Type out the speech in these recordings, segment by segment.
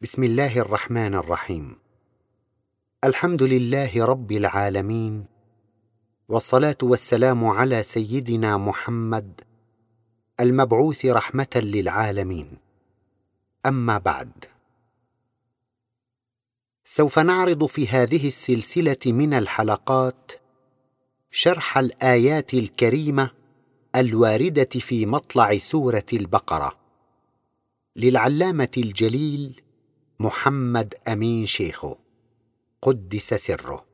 بسم الله الرحمن الرحيم. الحمد لله رب العالمين والصلاة والسلام على سيدنا محمد المبعوث رحمة للعالمين. أما بعد سوف نعرض في هذه السلسلة من الحلقات شرح الآيات الكريمة الواردة في مطلع سورة البقرة. للعلامة الجليل محمد أمين شيخو قدس سره.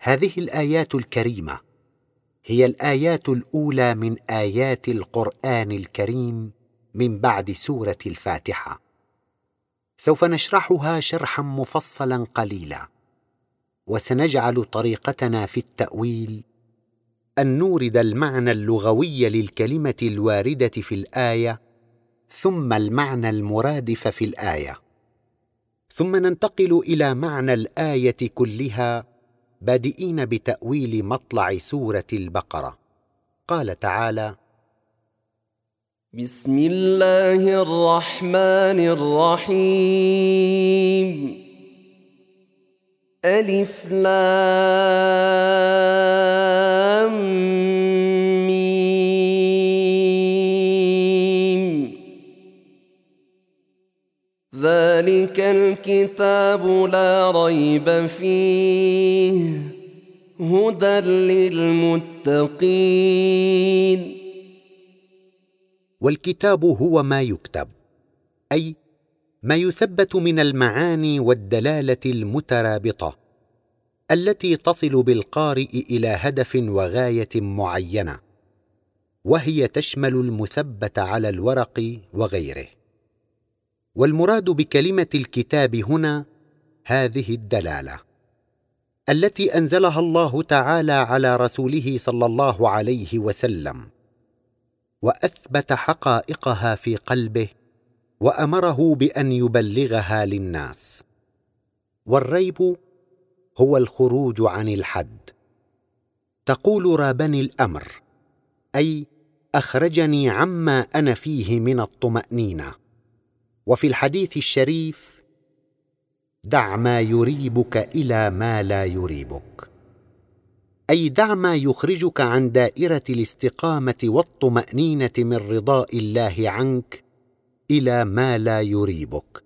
هذه الآيات الكريمة هي الآيات الأولى من آيات القرآن الكريم من بعد سورة الفاتحة. سوف نشرحها شرحا مفصلا قليلا. وسنجعل طريقتنا في التأويل أن نورد المعنى اللغوي للكلمة الواردة في الآية ثم المعنى المرادف في الآية. ثم ننتقل إلى معنى الآية كلها بادئين بتأويل مطلع سورة البقرة. قال تعالى بسم الله الرحمن الرحيم. ألف لام ذلك الكتاب لا ريب فيه هدى للمتقين. والكتاب هو ما يكتب أي ما يثبت من المعاني والدلالة المترابطة التي تصل بالقارئ إلى هدف وغاية معينة وهي تشمل المثبت على الورق وغيره. والمراد بكلمة الكتاب هنا هذه الدلالة التي أنزلها الله تعالى على رسوله صلى الله عليه وسلم وأثبت حقائقها في قلبه وأمره بأن يبلغها للناس. والريب هو الخروج عن الحد. تقول رابني الأمر أي أخرجني عما أنا فيه من الطمأنينة. وفي الحديث الشريف دع ما يريبك إلى ما لا يريبك. أي دع ما يخرجك عن دائرة الاستقامة والطمأنينة من رضاء الله عنك إلى ما لا يريبك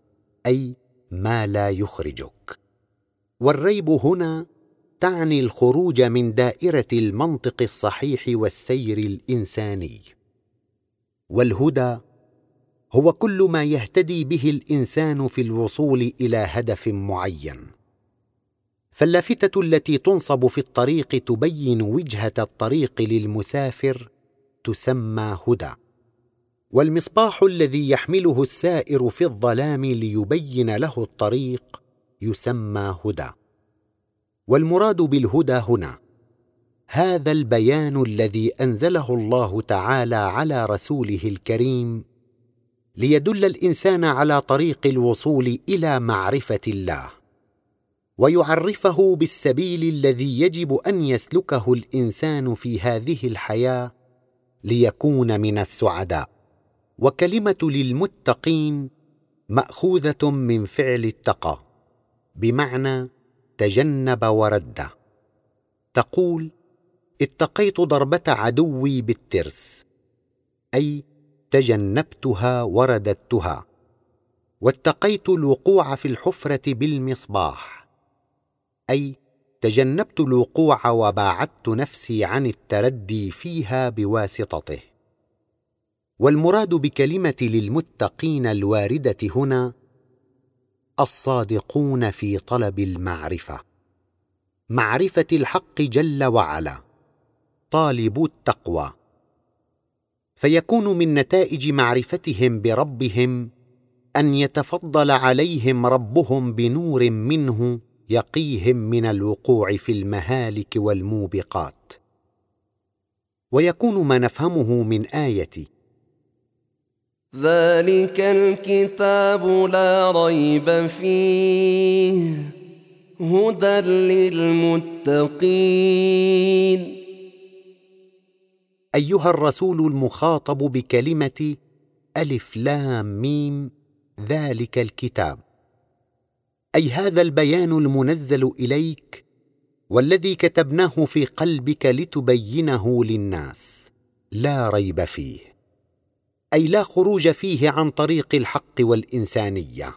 أي ما لا يخرجك. والريب هنا تعني الخروج من دائرة المنطق الصحيح والسير الإنساني. والهدى هو كل ما يهتدي به الإنسان في الوصول إلى هدف معين. فاللافتة التي تنصب في الطريق تبين وجهة الطريق للمسافر تسمى هدى. والمصباح الذي يحمله السائر في الظلام ليبين له الطريق يسمى هدى. والمراد بالهدى هنا هذا البيان الذي أنزله الله تعالى على رسوله الكريم ليدل الإنسان على طريق الوصول إلى معرفة الله ويعرفه بالسبيل الذي يجب أن يسلكه الإنسان في هذه الحياة ليكون من السعداء. وكلمة للمتقين مأخوذة من فعل اتقى بمعنى تجنب ورد. تقول اتقيت ضربة عدوي بالترس أي تجنبتها ورددتها واتقيت الوقوع في الحفرة بالمصباح. أي تجنبت الوقوع وباعدت نفسي عن التردي فيها بواسطته. والمراد بكلمة للمتقين الواردة هنا الصادقون في طلب المعرفة. معرفة الحق جل وعلا. طالبو التقوى. فيكون من نتائج معرفتهم بربهم أن يتفضل عليهم ربهم بنور منه يقيهم من الوقوع في المهالك والموبقات. ويكون ما نفهمه من إيه ذلك الكتاب لا ريب فيه هدى للمتقين. أيها الرسول المخاطب بكلمة ألف لام ميم ذلك الكتاب. أي هذا البيان المنزل إليك والذي كتبناه في قلبك لتبينه للناس. لا ريب فيه. أي لا خروج فيه عن طريق الحق والإنسانية.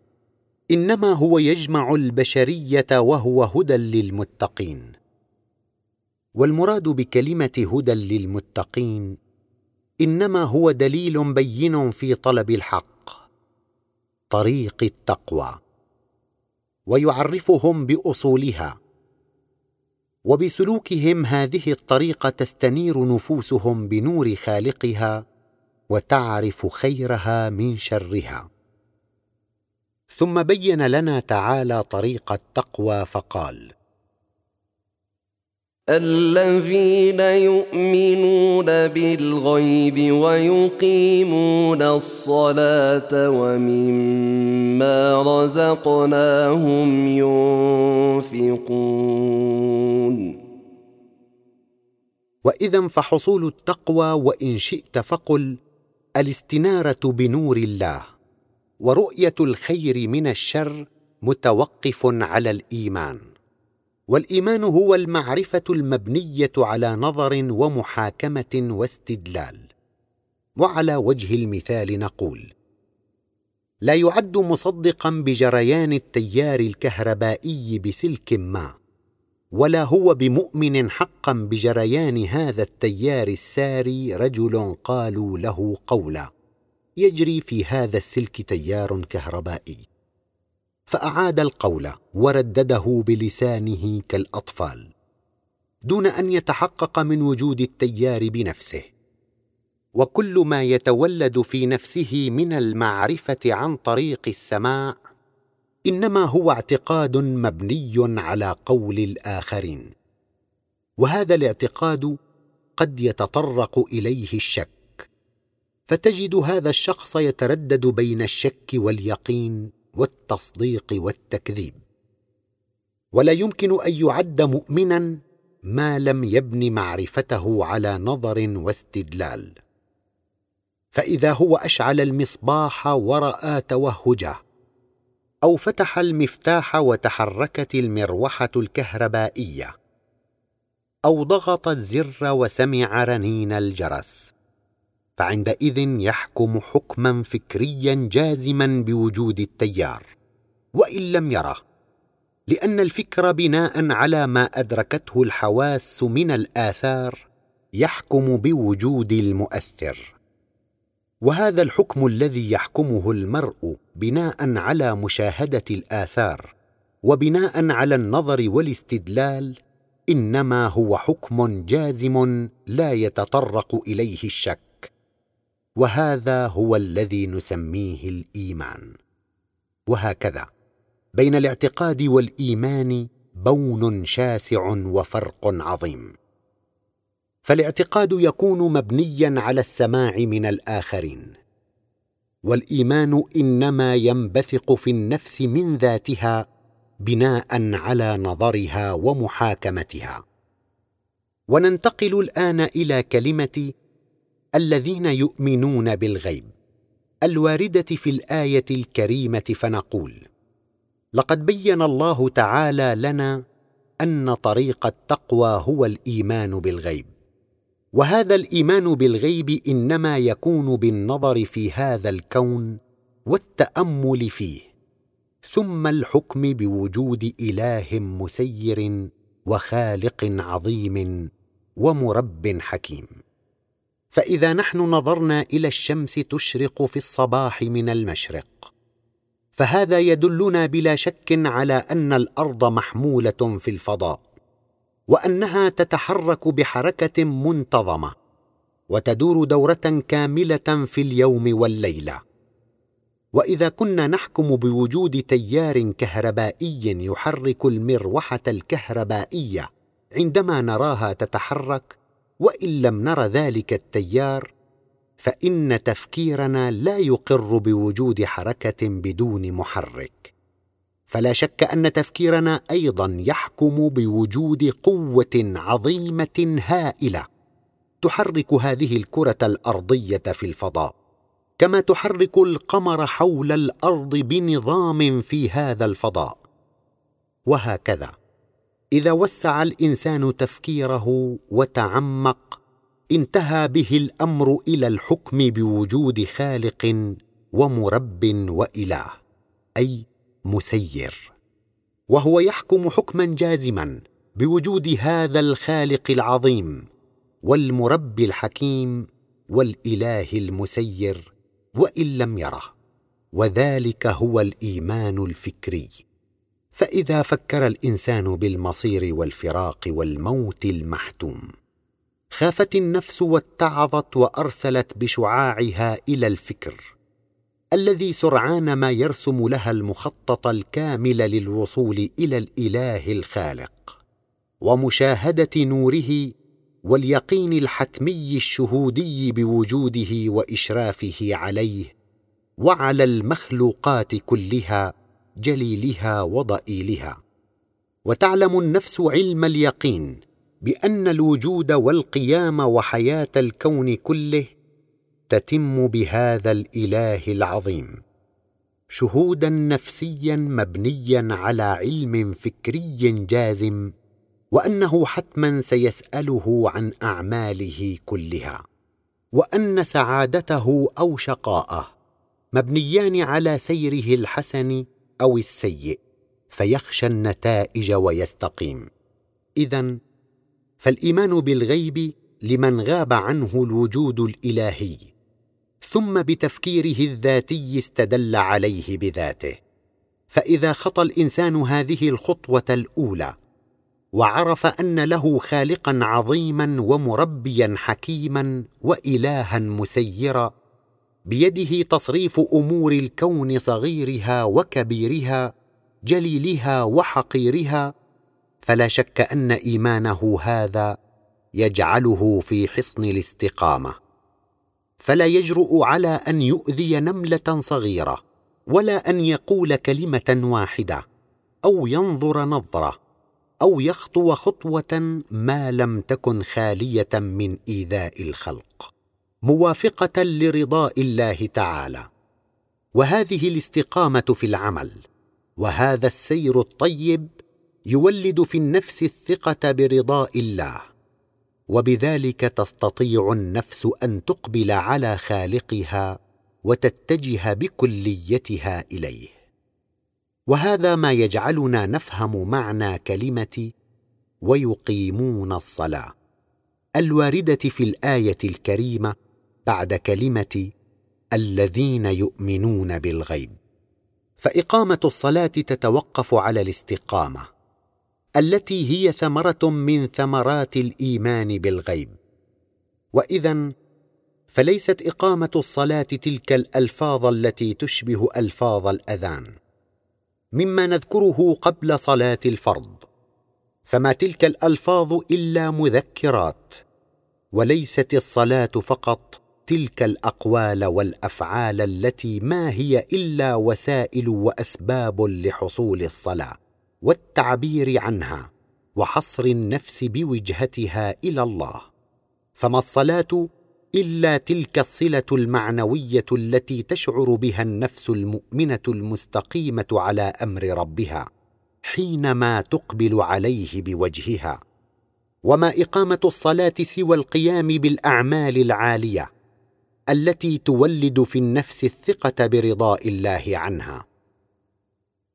إنما هو يجمع البشرية وهو هدى للمتقين. والمراد بكلمة هدى للمتقين إنما هو دليل بين في طلب الحق طريق التقوى ويعرفهم بأصولها وبسلوكهم هذه الطريقة تستنير نفوسهم بنور خالقها وتعرف خيرها من شرها. ثم بين لنا تعالى طريق التقوى فقال الذين يؤمنون بالغيب ويقيمون الصلاة ومما رزقناهم ينفقون. وإذا فحصول التقوى وإن شئت فقل الاستنارة بنور الله ورؤية الخير من الشر متوقف على الإيمان. والإيمان هو المعرفة المبنية على نظر ومحاكمة واستدلال. وعلى وجه المثال نقول لا يعد مصدقا بجريان التيار الكهربائي بسلك ما ولا هو بمؤمن حقا بجريان هذا التيار الساري رجل قالوا له قولا يجري في هذا السلك تيار كهربائي. فأعاد القول وردده بلسانه كالأطفال دون أن يتحقق من وجود التيار بنفسه. وكل ما يتولد في نفسه من المعرفة عن طريق السماع إنما هو اعتقاد مبني على قول الآخرين. وهذا الاعتقاد قد يتطرق إليه الشك فتجد هذا الشخص يتردد بين الشك واليقين والتصديق والتكذيب. ولا يمكن أن يعد مؤمنا ما لم يبن معرفته على نظر واستدلال. فإذا هو أشعل المصباح وراى توهجه أو فتح المفتاح وتحركت المروحة الكهربائية أو ضغط الزر وسمع رنين الجرس. فعندئذ يحكم حكما فكريا جازما بوجود التيار وإن لم يره لأن الفكر بناء على ما أدركته الحواس من الآثار يحكم بوجود المؤثر. وهذا الحكم الذي يحكمه المرء بناء على مشاهدة الآثار وبناء على النظر والاستدلال إنما هو حكم جازم لا يتطرق إليه الشك. وهذا هو الذي نسميه الإيمان. وهكذا بين الاعتقاد والإيمان بون شاسع وفرق عظيم. فالاعتقاد يكون مبنيا على السماع من الآخرين. والإيمان إنما ينبثق في النفس من ذاتها بناء على نظرها ومحاكمتها. وننتقل الآن إلى كلمة الذين يؤمنون بالغيب. الواردة في الآية الكريمة فنقول لقد بين الله تعالى لنا أن طريق التقوى هو الإيمان بالغيب. وهذا الإيمان بالغيب إنما يكون بالنظر في هذا الكون والتأمل فيه ثم الحكم بوجود إله مسير وخالق عظيم ومرب حكيم. فإذا نحن نظرنا إلى الشمس تشرق في الصباح من المشرق. فهذا يدلنا بلا شك على أن الأرض محمولة في الفضاء وأنها تتحرك بحركة منتظمة وتدور دورة كاملة في اليوم والليلة. وإذا كنا نحكم بوجود تيار كهربائي يحرك المروحة الكهربائية عندما نراها تتحرك وإن لم نر ذلك التيار فإن تفكيرنا لا يقر بوجود حركة بدون محرك. فلا شك أن تفكيرنا أيضا يحكم بوجود قوة عظيمة هائلة تحرك هذه الكرة الأرضية في الفضاء كما تحرك القمر حول الأرض بنظام في هذا الفضاء. وهكذا. إذا وسع الإنسان تفكيره وتعمق انتهى به الأمر إلى الحكم بوجود خالق ومرب وإله أي مسير. وهو يحكم حكما جازما بوجود هذا الخالق العظيم والمرب الحكيم والإله المسير وإن لم يره. وذلك هو الإيمان الفكري. فإذا فكر الإنسان بالمصير والفراق والموت المحتوم خافت النفس واتعظت وأرسلت بشعاعها إلى الفكر الذي سرعان ما يرسم لها المخطط الكامل للوصول إلى الإله الخالق ومشاهدة نوره واليقين الحتمي الشهودي بوجوده وإشرافه عليه وعلى المخلوقات كلها جليلها وضئيلها. وتعلم النفس علم اليقين بأن الوجود والقيام وحياة الكون كله تتم بهذا الإله العظيم. شهودا نفسيا مبنيا على علم فكري جازم وأنه حتما سيسأله عن أعماله كلها. وأن سعادته أو شقاءه مبنيان على سيره الحسن أو السيء فيخشى النتائج ويستقيم. اذا فالإيمان بالغيب لمن غاب عنه الوجود الإلهي ثم بتفكيره الذاتي استدل عليه بذاته. فإذا خطى الإنسان هذه الخطوة الأولى وعرف أن له خالقا عظيما ومربيا حكيما والها مسيرا بيده تصريف أمور الكون صغيرها وكبيرها جليلها وحقيرها فلا شك أن إيمانه هذا يجعله في حصن الاستقامة. فلا يجرؤ على أن يؤذي نملة صغيرة ولا أن يقول كلمة واحدة أو ينظر نظرة أو يخطو خطوة ما لم تكن خالية من إيذاء الخلق. موافقة لرضاء الله تعالى. وهذه الاستقامة في العمل. وهذا السير الطيب يولد في النفس الثقة برضاء الله. وبذلك تستطيع النفس أن تقبل على خالقها وتتجه بكليتها إليه. وهذا ما يجعلنا نفهم معنى كلمة ويقيمون الصلاة. الواردة في الآية الكريمة بعد كلمة الذين يؤمنون بالغيب. فإقامة الصلاة تتوقف على الاستقامة التي هي ثمرة من ثمرات الإيمان بالغيب. واذا فليست إقامة الصلاة تلك الألفاظ التي تشبه ألفاظ الأذان مما نذكره قبل صلاة الفرض. فما تلك الألفاظ إلا مذكرات وليست الصلاة فقط تلك الأقوال والأفعال التي ما هي إلا وسائل وأسباب لحصول الصلاة والتعبير عنها وحصر النفس بوجهتها إلى الله. فما الصلاة إلا تلك الصلة المعنوية التي تشعر بها النفس المؤمنة المستقيمة على أمر ربها حينما تقبل عليه بوجهها. وما إقامة الصلاة سوى القيام بالأعمال العالية التي تولد في النفس الثقة برضاء الله عنها.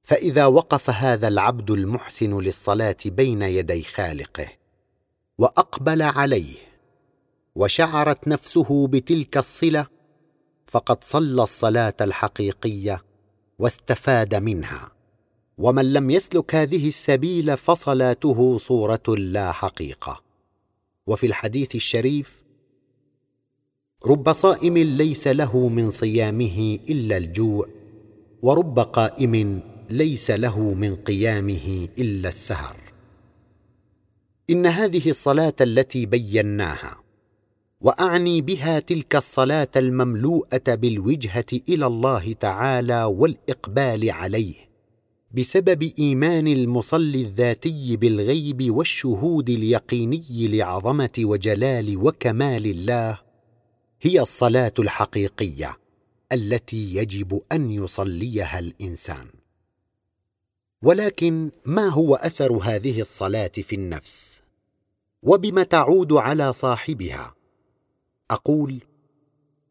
فإذا وقف هذا العبد المحسن للصلاة بين يدي خالقه وأقبل عليه وشعرت نفسه بتلك الصلة فقد صلى الصلاة الحقيقية واستفاد منها. ومن لم يسلك هذه السبيل فصلاته صورة لا حقيقة. وفي الحديث الشريف رب صائم ليس له من صيامه إلا الجوع ورب قائم ليس له من قيامه إلا السهر. إن هذه الصلاة التي بيناها وأعني بها تلك الصلاة المملوءة بالوجهة إلى الله تعالى والإقبال عليه بسبب إيمان المصلي الذاتي بالغيب والشهود اليقيني لعظمة وجلال وكمال الله هي الصلاة الحقيقية التي يجب أن يصليها الإنسان. ولكن ما هو أثر هذه الصلاة في النفس؟ وبم تعود على صاحبها؟ أقول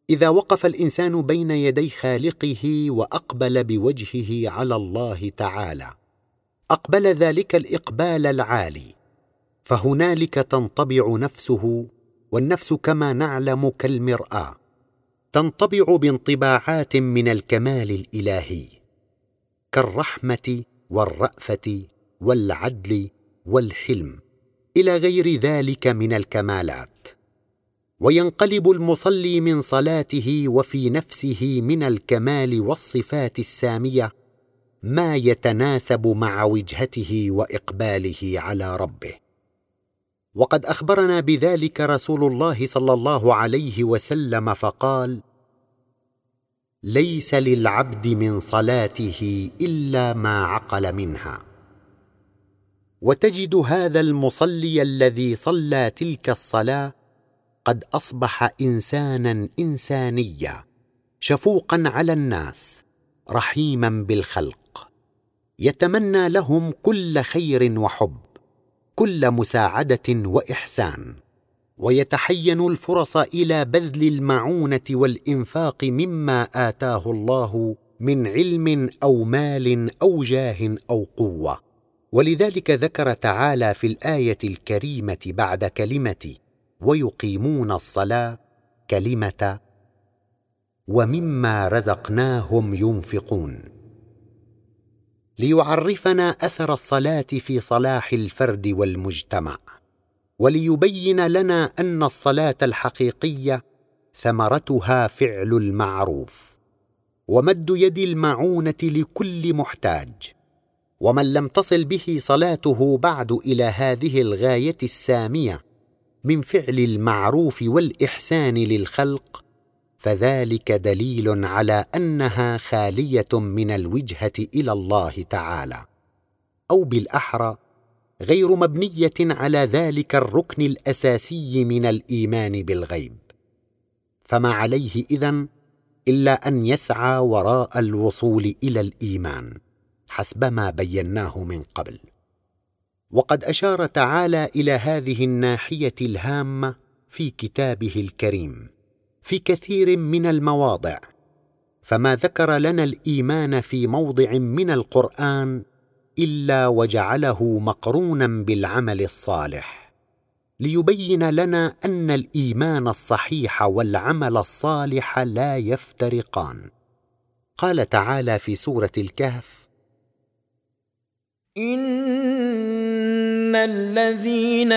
إذا وقف الإنسان بين يدي خالقه وأقبل بوجهه على الله تعالى أقبل ذلك الإقبال العالي فهنالك تنطبع نفسه والنفس كما نعلم كالمرآة تنطبع بانطباعات من الكمال الإلهي كالرحمة والرأفة والعدل والحلم إلى غير ذلك من الكمالات. وينقلب المصلي من صلاته وفي نفسه من الكمال والصفات السامية ما يتناسب مع وجهته وإقباله على ربه. وقد أخبرنا بذلك رسول الله صلى الله عليه وسلم فقال ليس للعبد من صلاته إلا ما عقل منها. وتجد هذا المصلي الذي صلى تلك الصلاة قد أصبح إنسانا إنسانيا شفوقا على الناس رحيما بالخلق يتمنى لهم كل خير وحب. كل مساعدة وإحسان. ويتحين الفرص إلى بذل المعونة والإنفاق مما آتاه الله من علم أو مال أو جاه أو قوة. ولذلك ذكر تعالى في الآية الكريمة بعد كلمة ويقيمون الصلاة كلمة ومما رزقناهم ينفقون ليعرفنا أثر الصلاة في صلاح الفرد والمجتمع وليبين لنا أن الصلاة الحقيقية ثمرتها فعل المعروف ومد يد المعونة لكل محتاج ومن لم تصل به صلاته بعد إلى هذه الغاية السامية من فعل المعروف والإحسان للخلق فذلك دليل على أنها خالية من الوجهة إلى الله تعالى أو بالأحرى غير مبنية على ذلك الركن الأساسي من الإيمان بالغيب. فما عليه إذن إلا أن يسعى وراء الوصول إلى الإيمان حسب ما بيناه من قبل. وقد أشار تعالى إلى هذه الناحية الهامة في كتابه الكريم. في كثير من المواضع فما ذكر لنا الإيمان في موضع من القرآن إلا وجعله مقرونا بالعمل الصالح. ليبين لنا أن الإيمان الصحيح والعمل الصالح لا يفترقان. قال تعالى في سورة الكهف ان الذين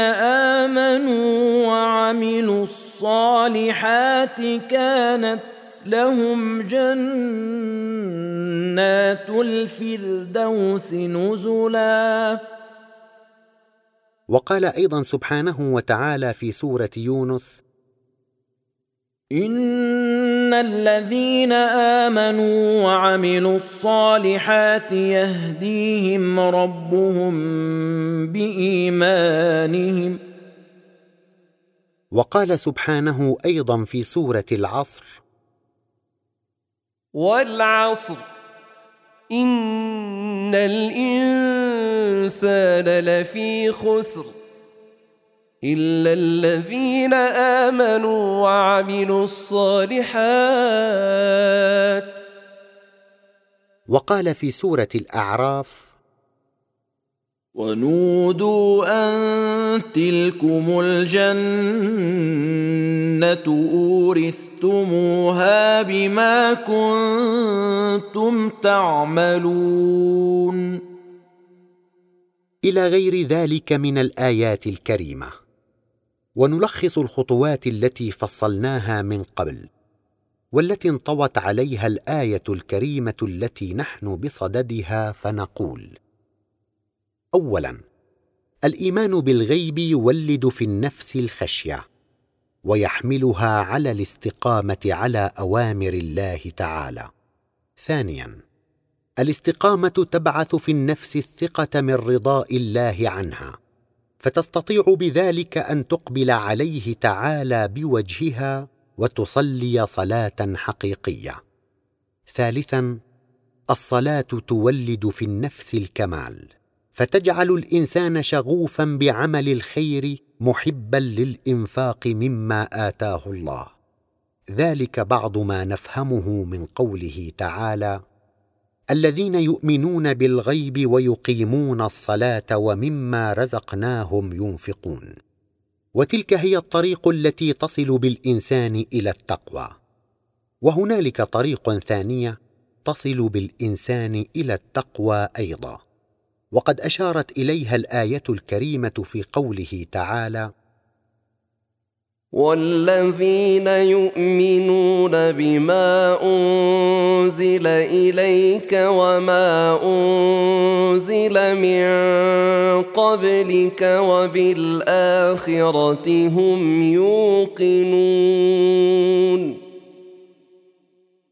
امنوا وعملوا الصالحات كانت لهم جنات الفردوس نزلا وقال أيضا سبحانه وتعالى في سورة يونس ان الذين امنوا وعملوا الصالحات يهديهم ربهم بايمانهم وقال سبحانه أيضا في سورة العصر والعصر ان الانسان لفي خسر إلا الذين آمنوا وعملوا الصالحات. وقال في سورة الأعراف ونودوا أن تلكم الجنة أورثتموها بما كنتم تعملون. إلى غير ذلك من الآيات الكريمة. ونلخص الخطوات التي فصلناها من قبل والتي انطوت عليها الآية الكريمة التي نحن بصددها فنقول اولا الإيمان بالغيب يولد في النفس الخشية ويحملها على الاستقامة على أوامر الله تعالى. ثانيا الاستقامة تبعث في النفس الثقة من رضاء الله عنها فتستطيع بذلك أن تقبل عليه تعالى بوجهها وتصلي صلاة حقيقية. ثالثا الصلاة تولد في النفس الكمال فتجعل الإنسان شغوفا بعمل الخير محبا للإنفاق مما آتاه الله. ذلك بعض ما نفهمه من قوله تعالى الذين يؤمنون بالغيب ويقيمون الصلاة ومما رزقناهم ينفقون. وتلك هي الطريق التي تصل بالإنسان إلى التقوى. وهنالك طريق ثانية تصل بالإنسان إلى التقوى أيضا. وقد أشارت إليها الآية الكريمة في قوله تعالى والذين يؤمنون بما أنزل إليك وما أنزل من قبلك وبالآخرة هم يوقنون.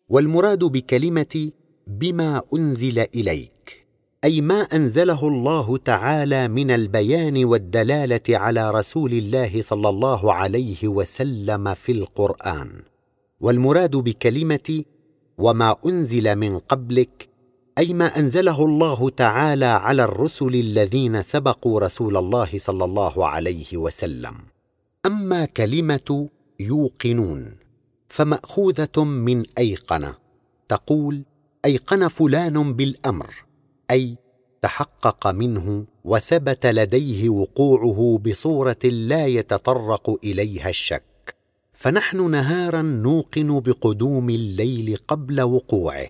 والمراد بكلمة بما أنزل إليك. أي ما أنزله الله تعالى من البيان والدلالة على رسول الله صلى الله عليه وسلم في القرآن. والمراد بكلمة وما أنزل من قبلك أي ما أنزله الله تعالى على الرسل الذين سبقوا رسول الله صلى الله عليه وسلم. أما كلمة يوقنون فمأخوذة من أيقنة تقول أيقن فلان بالأمر. أي تحقق منه وثبت لديه وقوعه بصورة لا يتطرق إليها الشك. فنحن نهارا نوقن بقدوم الليل قبل وقوعه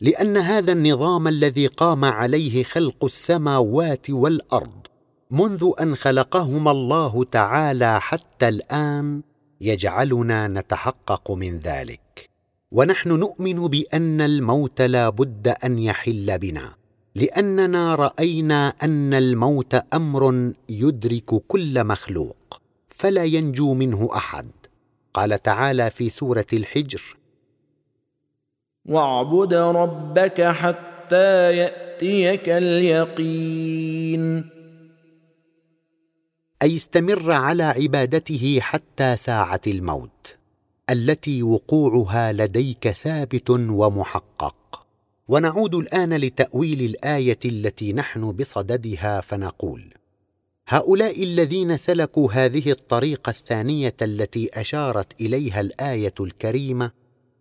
لأن هذا النظام الذي قام عليه خلق السماوات والأرض منذ أن خلقهما الله تعالى حتى الآن يجعلنا نتحقق من ذلك. ونحن نؤمن بأن الموت لا بد أن يحل بنا. لأننا رأينا أن الموت أمر يدرك كل مخلوق فلا ينجو منه أحد. قال تعالى في سورة الحجر واعبد ربك حتى يأتيك اليقين. أي استمر على عبادته حتى ساعة الموت التي وقوعها لديك ثابت ومحقق. ونعود الآن لتأويل الآية التي نحن بصددها فنقول هؤلاء الذين سلكوا هذه الطريقة الثانية التي أشارت إليها الآية الكريمة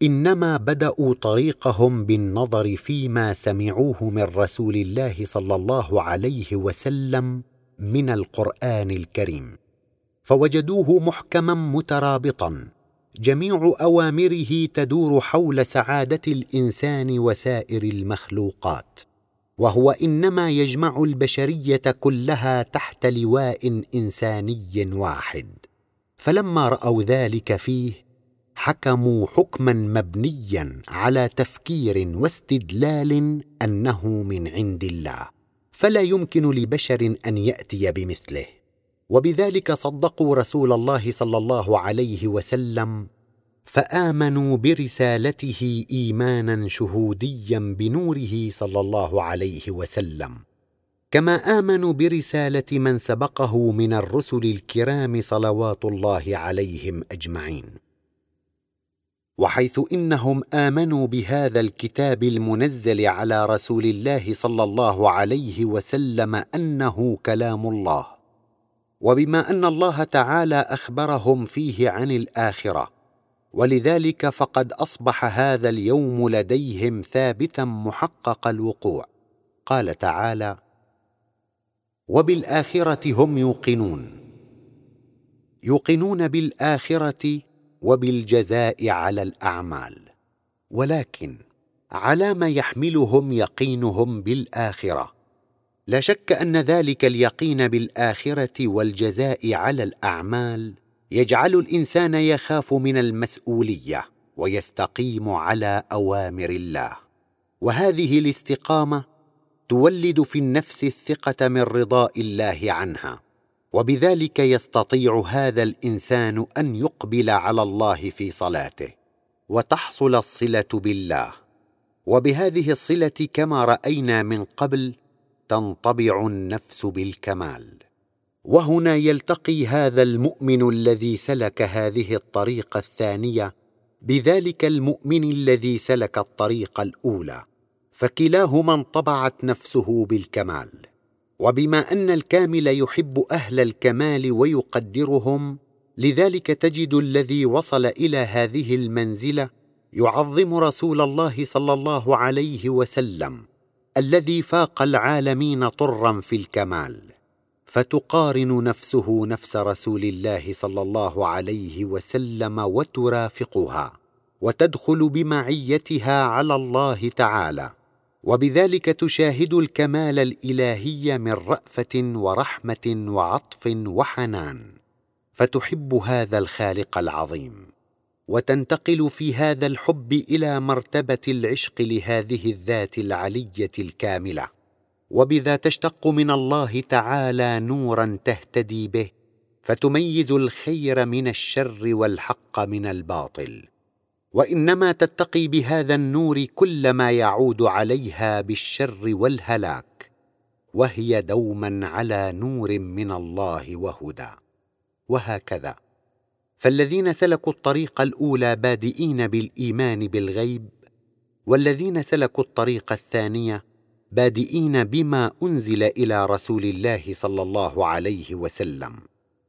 إنما بدأوا طريقهم بالنظر فيما سمعوه من رسول الله صلى الله عليه وسلم من القرآن الكريم فوجدوه محكما مترابطا جميع أوامره تدور حول سعادة الإنسان وسائر المخلوقات وهو إنما يجمع البشرية كلها تحت لواء إنساني واحد. فلما رأوا ذلك فيه حكموا حكما مبنيا على تفكير واستدلال أنه من عند الله. فلا يمكن لبشر أن يأتي بمثله. وبذلك صدقوا رسول الله صلى الله عليه وسلم فآمنوا برسالته إيمانا شهوديا بنوره صلى الله عليه وسلم. كما آمنوا برسالة من سبقه من الرسل الكرام صلوات الله عليهم أجمعين. وحيث إنهم آمنوا بهذا الكتاب المنزل على رسول الله صلى الله عليه وسلم أنه كلام الله. وبما أن الله تعالى أخبرهم فيه عن الآخرة. ولذلك فقد أصبح هذا اليوم لديهم ثابتا محقق الوقوع. قال تعالى وبالآخرة هم يوقنون. يوقنون بالآخرة وبالجزاء على الأعمال. ولكن على ما يحملهم يقينهم بالآخرة. لا شك أن ذلك اليقين بالآخرة والجزاء على الأعمال يجعل الإنسان يخاف من المسؤولية ويستقيم على أوامر الله. وهذه الاستقامة تولد في النفس الثقة من رضاء الله عنها وبذلك يستطيع هذا الإنسان أن يقبل على الله في صلاته وتحصل الصلة بالله. وبهذه الصلة كما رأينا من قبل تنطبع النفس بالكمال. وهنا يلتقي هذا المؤمن الذي سلك هذه الطريقة الثانية بذلك المؤمن الذي سلك الطريق الأولى. فكلاهما انطبعت نفسه بالكمال. وبما أن الكامل يحب أهل الكمال ويقدرهم لذلك تجد الذي وصل إلى هذه المنزلة يعظم رسول الله صلى الله عليه وسلم. الذي فاق العالمين طرا في الكمال فتقارن نفسه نفس رسول الله صلى الله عليه وسلم وترافقها وتدخل بمعيتها على الله تعالى وبذلك تشاهد الكمال الإلهي من رأفة ورحمة وعطف وحنان فتحب هذا الخالق العظيم. وتنتقل في هذا الحب إلى مرتبة العشق لهذه الذات العلية الكاملة. وبذا تشتق من الله تعالى نورا تهتدي به فتميز الخير من الشر والحق من الباطل. وإنما تتقي بهذا النور كل ما يعود عليها بالشر والهلاك وهي دوما على نور من الله وهدى. وهكذا. فالذين سلكوا الطريق الأولى بادئين بالإيمان بالغيب والذين سلكوا الطريق الثانية بادئين بما أنزل إلى رسول الله صلى الله عليه وسلم.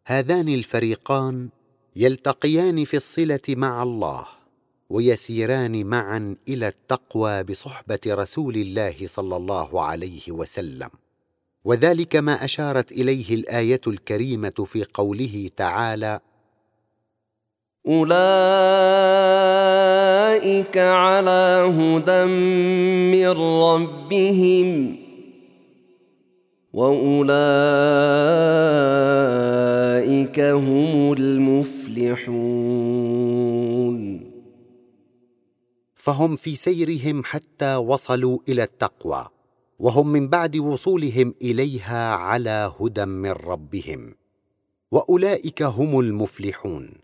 هذان الفريقان يلتقيان في الصلة مع الله ويسيران معا إلى التقوى بصحبة رسول الله صلى الله عليه وسلم. وذلك ما أشارت إليه الآية الكريمة في قوله تعالى أولئك على هدى من ربهم وأولئك هم المفلحون. فهم في سيرهم حتى وصلوا إلى التقوى وهم من بعد وصولهم إليها على هدى من ربهم وأولئك هم المفلحون.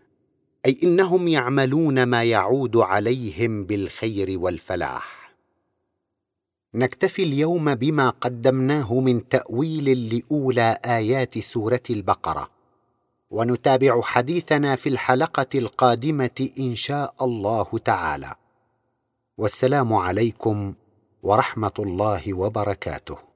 أي إنهم يعملون ما يعود عليهم بالخير والفلاح. نكتفي اليوم بما قدمناه من تأويل لأولى آيات سورة البقرة. ونتابع حديثنا في الحلقة القادمة إن شاء الله تعالى. والسلام عليكم ورحمة الله وبركاته.